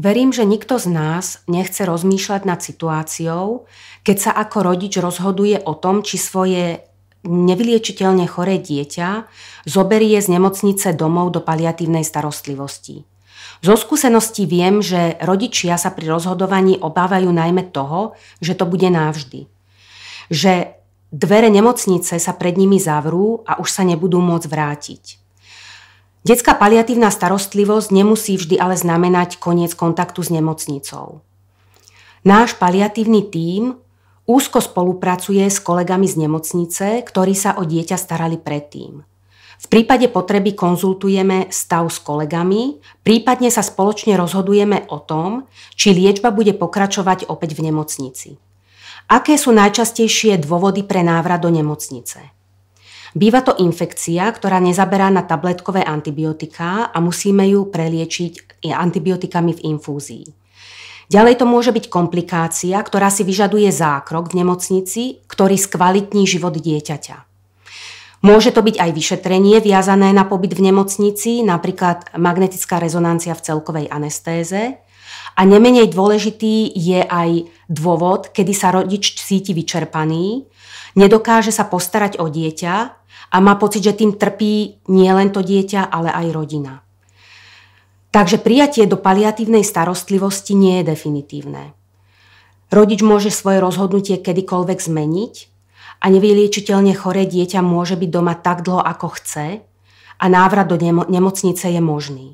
Verím, že nikto z nás nechce rozmýšľať nad situáciou, keď sa ako rodič rozhoduje o tom, či svoje nevyliečiteľne choré dieťa zoberie z nemocnice domov do paliatívnej starostlivosti. Zo skúseností viem, že rodičia sa pri rozhodovaní obávajú najmä toho, že to bude navždy. Že dvere nemocnice sa pred nimi zavrú a už sa nebudú môcť vrátiť. Detská paliatívna starostlivosť nemusí vždy ale znamenať koniec kontaktu s nemocnicou. Náš paliatívny tím úzko spolupracuje s kolegami z nemocnice, ktorí sa o dieťa starali predtým. V prípade potreby konzultujeme stav s kolegami, prípadne sa spoločne rozhodujeme o tom, či liečba bude pokračovať opäť v nemocnici. Aké sú najčastejšie dôvody pre návrat do nemocnice? Býva to infekcia, ktorá nezaberá na tabletkové antibiotika a musíme ju preliečiť antibiotikami v infúzii. Ďalej to môže byť komplikácia, ktorá si vyžaduje zákrok v nemocnici, ktorý skvalitní život dieťaťa. Môže to byť aj vyšetrenie viazané na pobyt v nemocnici, napríklad magnetická rezonancia v celkovej anestéze. A nemenej dôležitý je aj dôvod, kedy sa rodič cíti vyčerpaný, nedokáže sa postarať o dieťa a má pocit, že tým trpí nielen to dieťa, ale aj rodina. Takže prijatie do paliatívnej starostlivosti nie je definitívne. Rodič môže svoje rozhodnutie kedykoľvek zmeniť a nevyliečiteľne choré dieťa môže byť doma tak dlho, ako chce a návrat do nemo- nemocnice je možný.